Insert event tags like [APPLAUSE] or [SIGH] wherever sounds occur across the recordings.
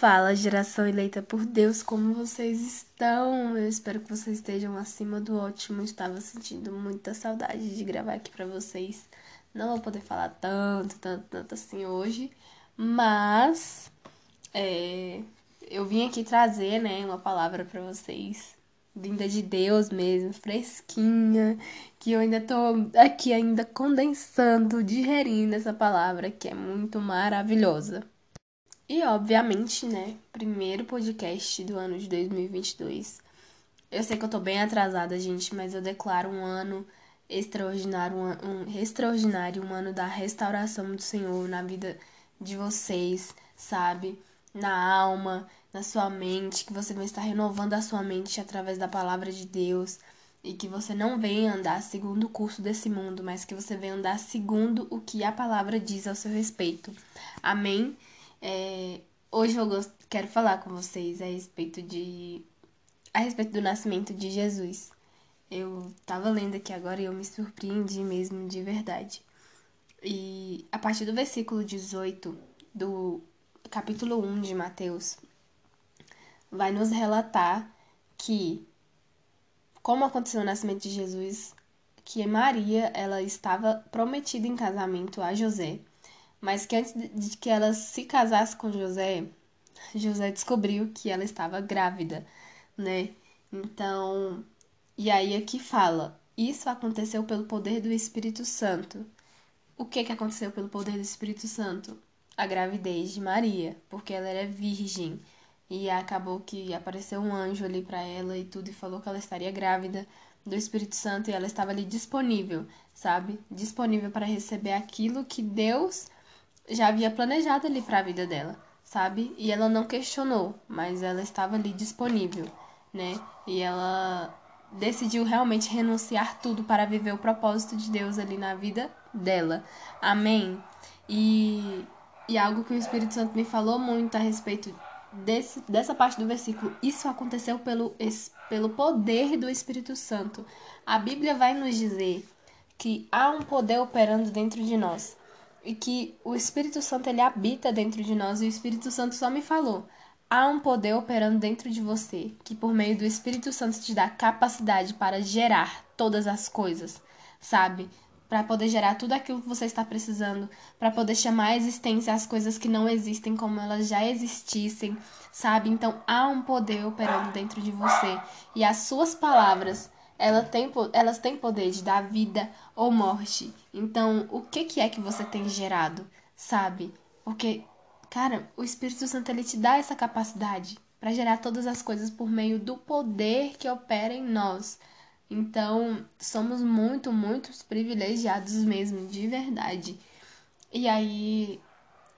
Fala, geração eleita por Deus, como vocês estão? Eu espero que vocês estejam acima do ótimo. Estava sentindo muita saudade de gravar aqui para vocês. Não vou poder falar tanto, tanto, tanto assim hoje, mas é, eu vim aqui trazer, né, uma palavra para vocês, vinda de Deus mesmo, fresquinha, que eu ainda tô aqui ainda condensando, digerindo essa palavra que é muito maravilhosa. E, obviamente, né, primeiro podcast do ano de 2022. Eu sei que eu tô bem atrasada, gente, mas eu declaro um ano extraordinário, um, um extraordinário, um ano da restauração do Senhor na vida de vocês, sabe? Na alma, na sua mente, que você vai estar renovando a sua mente através da palavra de Deus e que você não venha andar segundo o curso desse mundo, mas que você venha andar segundo o que a palavra diz ao seu respeito. Amém? É, hoje eu gosto, quero falar com vocês a respeito de a respeito do nascimento de Jesus. Eu tava lendo aqui agora e eu me surpreendi mesmo de verdade. E a partir do versículo 18 do capítulo 1 de Mateus vai nos relatar que como aconteceu o nascimento de Jesus, que Maria, ela estava prometida em casamento a José mas que antes de que ela se casasse com José, José descobriu que ela estava grávida, né? Então, e aí aqui fala: isso aconteceu pelo poder do Espírito Santo. O que que aconteceu pelo poder do Espírito Santo? A gravidez de Maria, porque ela era virgem. E acabou que apareceu um anjo ali para ela e tudo e falou que ela estaria grávida do Espírito Santo e ela estava ali disponível, sabe? Disponível para receber aquilo que Deus já havia planejado ali para a vida dela, sabe? E ela não questionou, mas ela estava ali disponível, né? E ela decidiu realmente renunciar tudo para viver o propósito de Deus ali na vida dela. Amém. E, e algo que o Espírito Santo me falou muito a respeito desse, dessa parte do versículo, isso aconteceu pelo, pelo poder do Espírito Santo. A Bíblia vai nos dizer que há um poder operando dentro de nós e que o Espírito Santo ele habita dentro de nós e o Espírito Santo só me falou. Há um poder operando dentro de você que por meio do Espírito Santo te dá capacidade para gerar todas as coisas, sabe? Para poder gerar tudo aquilo que você está precisando, para poder chamar à existência as coisas que não existem como elas já existissem, sabe? Então há um poder operando dentro de você e as suas palavras ela tem, elas têm poder de dar vida ou morte. Então, o que, que é que você tem gerado, sabe? Porque, cara, o Espírito Santo ele te dá essa capacidade para gerar todas as coisas por meio do poder que opera em nós. Então, somos muito, muito privilegiados mesmo, de verdade. E aí,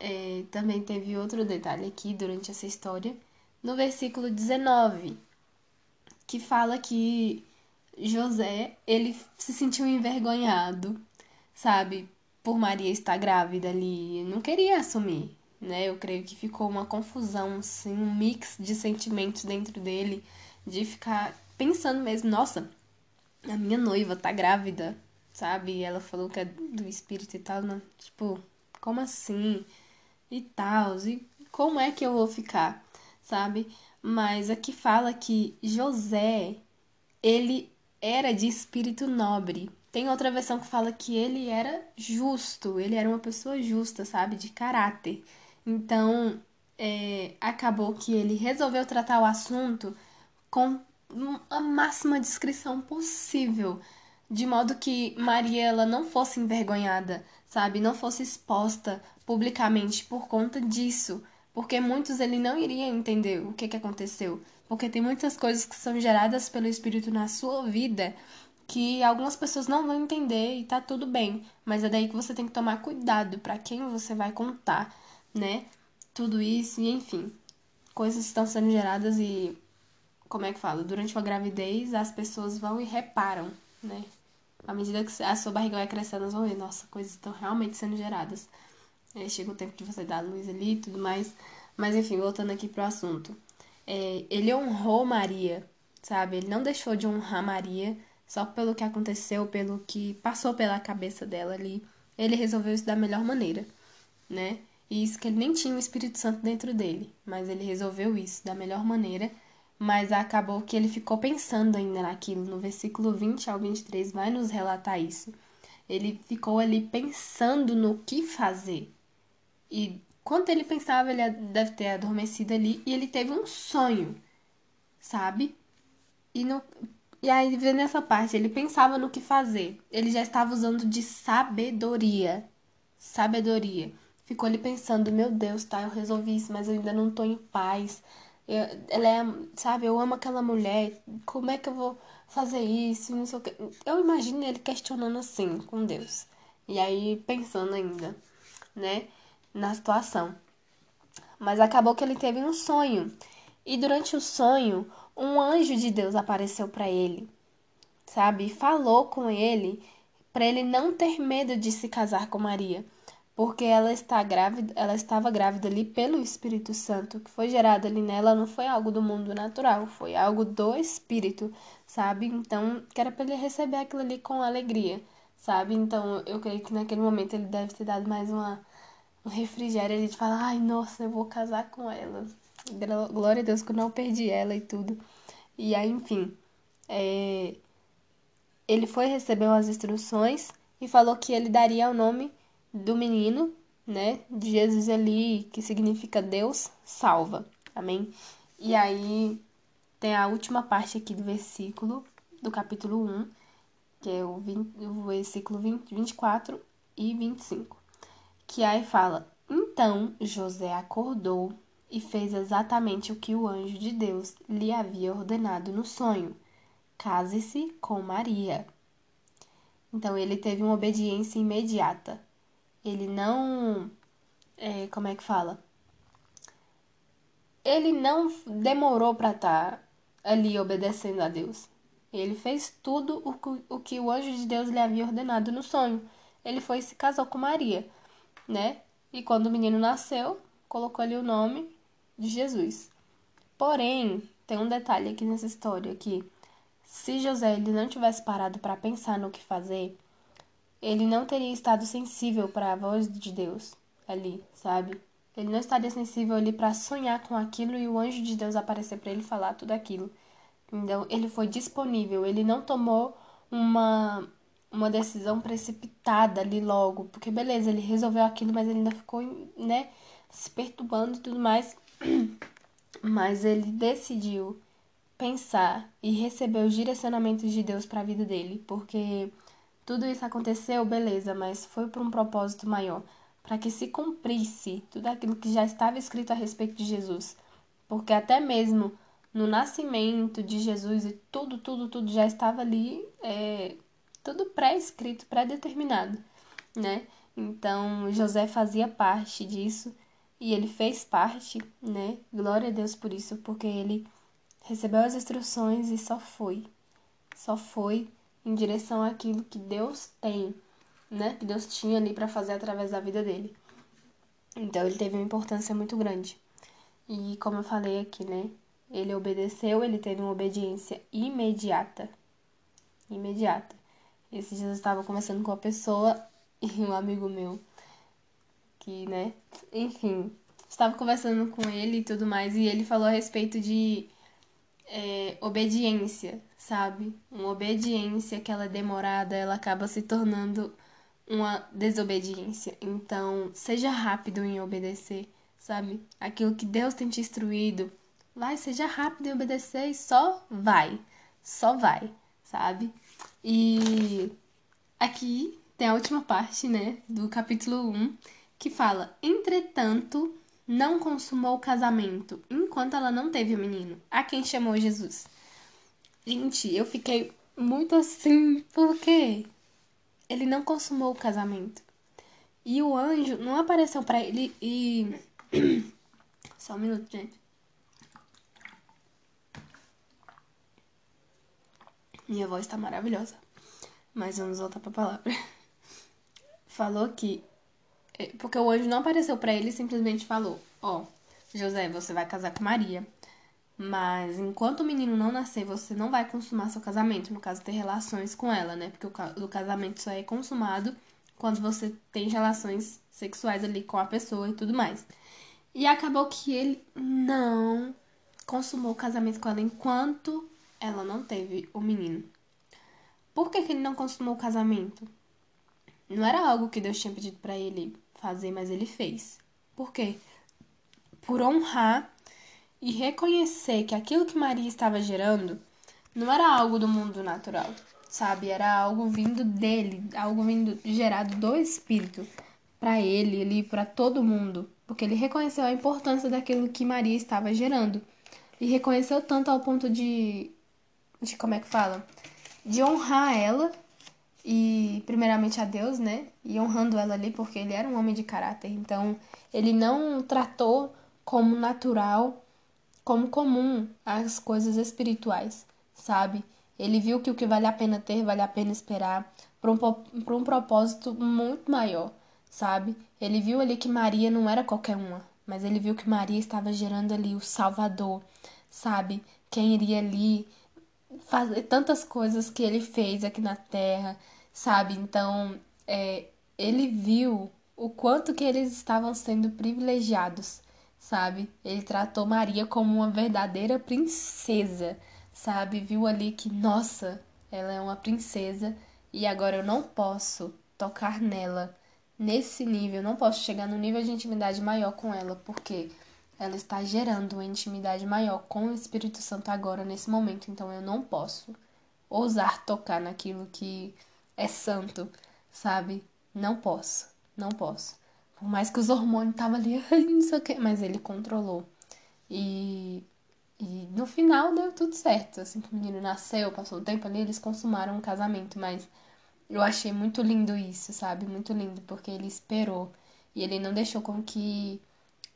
é, também teve outro detalhe aqui durante essa história, no versículo 19, que fala que José, ele se sentiu envergonhado, sabe? Por Maria estar grávida ali, não queria assumir, né? Eu creio que ficou uma confusão, assim, um mix de sentimentos dentro dele, de ficar pensando mesmo, nossa, a minha noiva tá grávida, sabe? E ela falou que é do espírito e tal, não, tipo, como assim? E tal, e como é que eu vou ficar, sabe? Mas aqui fala que José, ele era de espírito nobre. Tem outra versão que fala que ele era justo, ele era uma pessoa justa, sabe? De caráter. Então, é, acabou que ele resolveu tratar o assunto com a máxima descrição possível, de modo que Maria ela não fosse envergonhada, sabe? Não fosse exposta publicamente por conta disso, porque muitos ele não iria entender o que, que aconteceu. Porque tem muitas coisas que são geradas pelo Espírito na sua vida que algumas pessoas não vão entender e tá tudo bem. Mas é daí que você tem que tomar cuidado para quem você vai contar, né? Tudo isso e enfim. Coisas estão sendo geradas e. Como é que fala? Durante uma gravidez, as pessoas vão e reparam, né? À medida que a sua barriga vai crescendo, elas vão ver, nossa, coisas estão realmente sendo geradas. Aí chega o tempo de você dar a luz ali e tudo mais. Mas enfim, voltando aqui pro assunto é, ele honrou Maria, sabe? Ele não deixou de honrar Maria só pelo que aconteceu, pelo que passou pela cabeça dela ali. Ele resolveu isso da melhor maneira, né? E isso que ele nem tinha o Espírito Santo dentro dele, mas ele resolveu isso da melhor maneira. Mas acabou que ele ficou pensando ainda naquilo. No versículo 20 ao 23 vai nos relatar isso. Ele ficou ali pensando no que fazer. E quando ele pensava, ele deve ter adormecido ali e ele teve um sonho, sabe? E, no, e aí, vendo essa parte, ele pensava no que fazer. Ele já estava usando de sabedoria. Sabedoria. Ficou ali pensando, meu Deus, tá, eu resolvi isso, mas eu ainda não tô em paz. Eu, ela é, sabe, eu amo aquela mulher. Como é que eu vou fazer isso? Não sei o que. Eu imagino ele questionando assim com Deus. E aí pensando ainda, né, na situação. Mas acabou que ele teve um sonho. E durante o sonho, um anjo de Deus apareceu para ele, sabe? Falou com ele para ele não ter medo de se casar com Maria, porque ela está grávida, ela estava grávida ali pelo Espírito Santo, que foi gerado ali nela, não foi algo do mundo natural, foi algo do Espírito, sabe? Então, que era para ele receber aquilo ali com alegria, sabe? Então, eu creio que naquele momento ele deve ter dado mais uma um refrigério ali de falar, ai, nossa, eu vou casar com ela, Glória a Deus que eu não perdi ela e tudo. E aí, enfim, é... ele foi receber as instruções e falou que ele daria o nome do menino, né, de Jesus ali, que significa Deus salva. Amém? E aí tem a última parte aqui do versículo do capítulo 1, que é o, 20, o versículo 20, 24 e 25, que aí fala: Então José acordou e fez exatamente o que o anjo de Deus lhe havia ordenado no sonho: case-se com Maria. Então ele teve uma obediência imediata. Ele não. É, como é que fala? Ele não demorou para estar tá ali obedecendo a Deus. Ele fez tudo o que, o que o anjo de Deus lhe havia ordenado no sonho. Ele foi e se casou com Maria, né? E quando o menino nasceu, colocou ali o nome de Jesus. Porém, tem um detalhe aqui nessa história que se José ele não tivesse parado para pensar no que fazer, ele não teria estado sensível para a voz de Deus ali, sabe? Ele não estaria sensível ali para sonhar com aquilo e o anjo de Deus aparecer para ele falar tudo aquilo. Então, ele foi disponível, ele não tomou uma uma decisão precipitada ali logo, porque beleza, ele resolveu aquilo, mas ele ainda ficou, né, se perturbando e tudo mais. [CLEARS THROAT] Mas ele decidiu pensar e receber os direcionamentos de Deus para a vida dele, porque tudo isso aconteceu, beleza, mas foi por um propósito maior, para que se cumprisse tudo aquilo que já estava escrito a respeito de Jesus. Porque até mesmo no nascimento de Jesus e tudo, tudo, tudo já estava ali, é, tudo pré-escrito, pré-determinado, né? Então José fazia parte disso e ele fez parte, né? Glória a Deus por isso, porque ele recebeu as instruções e só foi. Só foi em direção àquilo que Deus tem, né? Que Deus tinha ali para fazer através da vida dele. Então ele teve uma importância muito grande. E como eu falei aqui, né? Ele obedeceu, ele teve uma obediência imediata. Imediata. Esse dia eu estava conversando com uma pessoa [LAUGHS] e um amigo meu que, né, enfim, estava conversando com ele e tudo mais, e ele falou a respeito de é, obediência, sabe? Uma obediência que ela é demorada, ela acaba se tornando uma desobediência. Então, seja rápido em obedecer, sabe? Aquilo que Deus tem te instruído, vai, seja rápido em obedecer e só vai. Só vai, sabe? E aqui tem a última parte, né, do capítulo 1, que fala: Entretanto, não consumou o casamento enquanto ela não teve o menino, a quem chamou Jesus. Gente, eu fiquei muito assim, porque ele não consumou o casamento. E o anjo não apareceu para ele e. [CLEARS THROAT] Só um minuto, gente. Minha voz tá maravilhosa. Mas vamos voltar pra palavra. Falou que é, porque o anjo não apareceu para ele simplesmente falou: Ó, oh, José, você vai casar com Maria. Mas enquanto o menino não nascer, você não vai consumar seu casamento. No caso, ter relações com ela, né? Porque o casamento só é consumado quando você tem relações sexuais ali com a pessoa e tudo mais. E acabou que ele não consumou o casamento com ela enquanto ela não teve o menino. Por que, que ele não consumou o casamento? Não era algo que Deus tinha pedido para ele fazer, mas ele fez. Por quê? Por honrar e reconhecer que aquilo que Maria estava gerando não era algo do mundo natural, sabe? Era algo vindo dele, algo vindo gerado do Espírito para ele, ali, para todo mundo, porque ele reconheceu a importância daquilo que Maria estava gerando e reconheceu tanto ao ponto de, de como é que fala, de honrar ela e primeiramente a Deus, né? E honrando ela ali porque ele era um homem de caráter, então ele não tratou como natural, como comum as coisas espirituais sabe? Ele viu que o que vale a pena ter, vale a pena esperar para um, um propósito muito maior, sabe? Ele viu ali que Maria não era qualquer uma, mas ele viu que Maria estava gerando ali o Salvador, sabe? Quem iria ali fazer tantas coisas que ele fez aqui na terra, sabe? Então, é, ele viu o quanto que eles estavam sendo privilegiados, sabe? Ele tratou Maria como uma verdadeira princesa, sabe? Viu ali que, nossa, ela é uma princesa e agora eu não posso tocar nela nesse nível, não posso chegar no nível de intimidade maior com ela, porque ela está gerando uma intimidade maior com o Espírito Santo agora nesse momento, então eu não posso ousar tocar naquilo que é santo, sabe? Não posso, não posso. Por mais que os hormônios estavam ali, [LAUGHS] não sei o que, mas ele controlou. E e no final deu tudo certo. Assim que o menino nasceu, passou o tempo ali, eles consumaram um casamento. Mas eu achei muito lindo isso, sabe? Muito lindo, porque ele esperou. E ele não deixou com que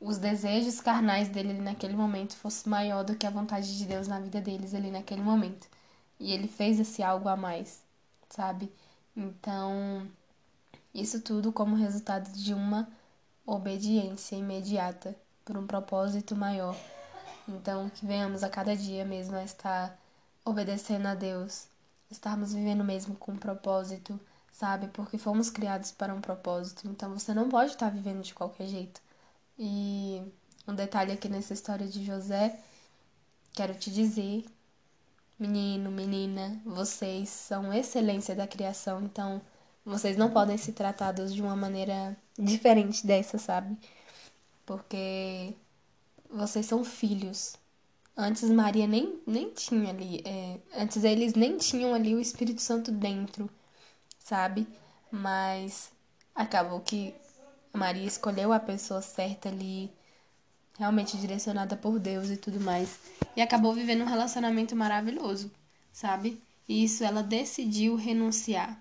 os desejos carnais dele naquele momento fosse maior do que a vontade de Deus na vida deles ali naquele momento. E ele fez esse algo a mais, sabe? Então, isso tudo como resultado de uma obediência imediata por um propósito maior então, que venhamos a cada dia mesmo a estar obedecendo a Deus, estarmos vivendo mesmo com um propósito, sabe? Porque fomos criados para um propósito. Então, você não pode estar vivendo de qualquer jeito. E um detalhe aqui nessa história de José, quero te dizer, menino, menina, vocês são excelência da criação, então vocês não podem ser tratados de uma maneira diferente dessa, sabe? Porque vocês são filhos. Antes Maria nem, nem tinha ali, é, antes eles nem tinham ali o Espírito Santo dentro, sabe? Mas acabou que Maria escolheu a pessoa certa ali, realmente direcionada por Deus e tudo mais, e acabou vivendo um relacionamento maravilhoso, sabe? E isso ela decidiu renunciar,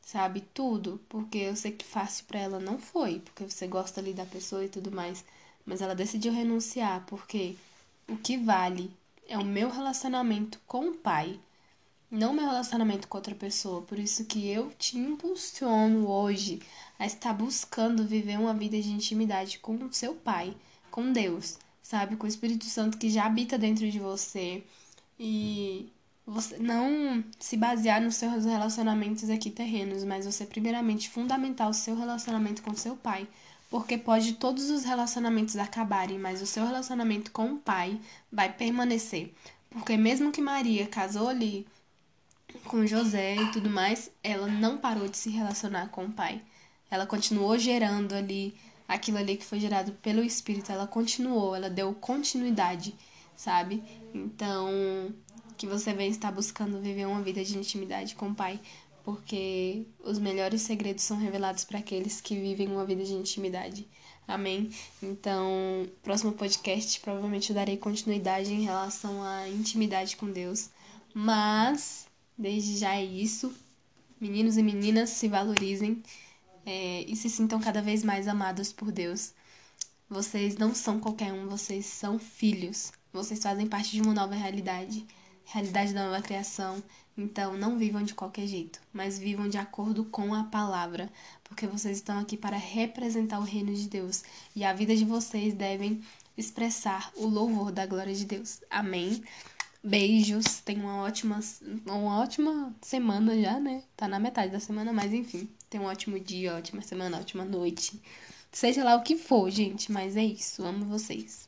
sabe? Tudo, porque eu sei que fácil para ela não foi, porque você gosta ali da pessoa e tudo mais mas ela decidiu renunciar porque o que vale é o meu relacionamento com o pai, não meu relacionamento com outra pessoa. Por isso que eu te impulsiono hoje a estar buscando viver uma vida de intimidade com o seu pai, com Deus, sabe, com o Espírito Santo que já habita dentro de você e você não se basear nos seus relacionamentos aqui terrenos, mas você primeiramente fundamentar o seu relacionamento com seu pai, porque pode todos os relacionamentos acabarem, mas o seu relacionamento com o pai vai permanecer. Porque mesmo que Maria casou ali com José e tudo mais, ela não parou de se relacionar com o pai. Ela continuou gerando ali aquilo ali que foi gerado pelo Espírito, ela continuou, ela deu continuidade, sabe? Então, que você venha estar buscando viver uma vida de intimidade com o Pai, porque os melhores segredos são revelados para aqueles que vivem uma vida de intimidade. Amém? Então, próximo podcast provavelmente eu darei continuidade em relação à intimidade com Deus. Mas, desde já é isso. Meninos e meninas, se valorizem é, e se sintam cada vez mais amados por Deus. Vocês não são qualquer um, vocês são filhos. Vocês fazem parte de uma nova realidade realidade da nova criação. Então, não vivam de qualquer jeito, mas vivam de acordo com a palavra, porque vocês estão aqui para representar o reino de Deus e a vida de vocês devem expressar o louvor da glória de Deus. Amém. Beijos, tenham uma ótima, uma ótima semana já, né? Tá na metade da semana, mas enfim. Tenham um ótimo dia, ótima semana, ótima noite. Seja lá o que for, gente, mas é isso. Amo vocês.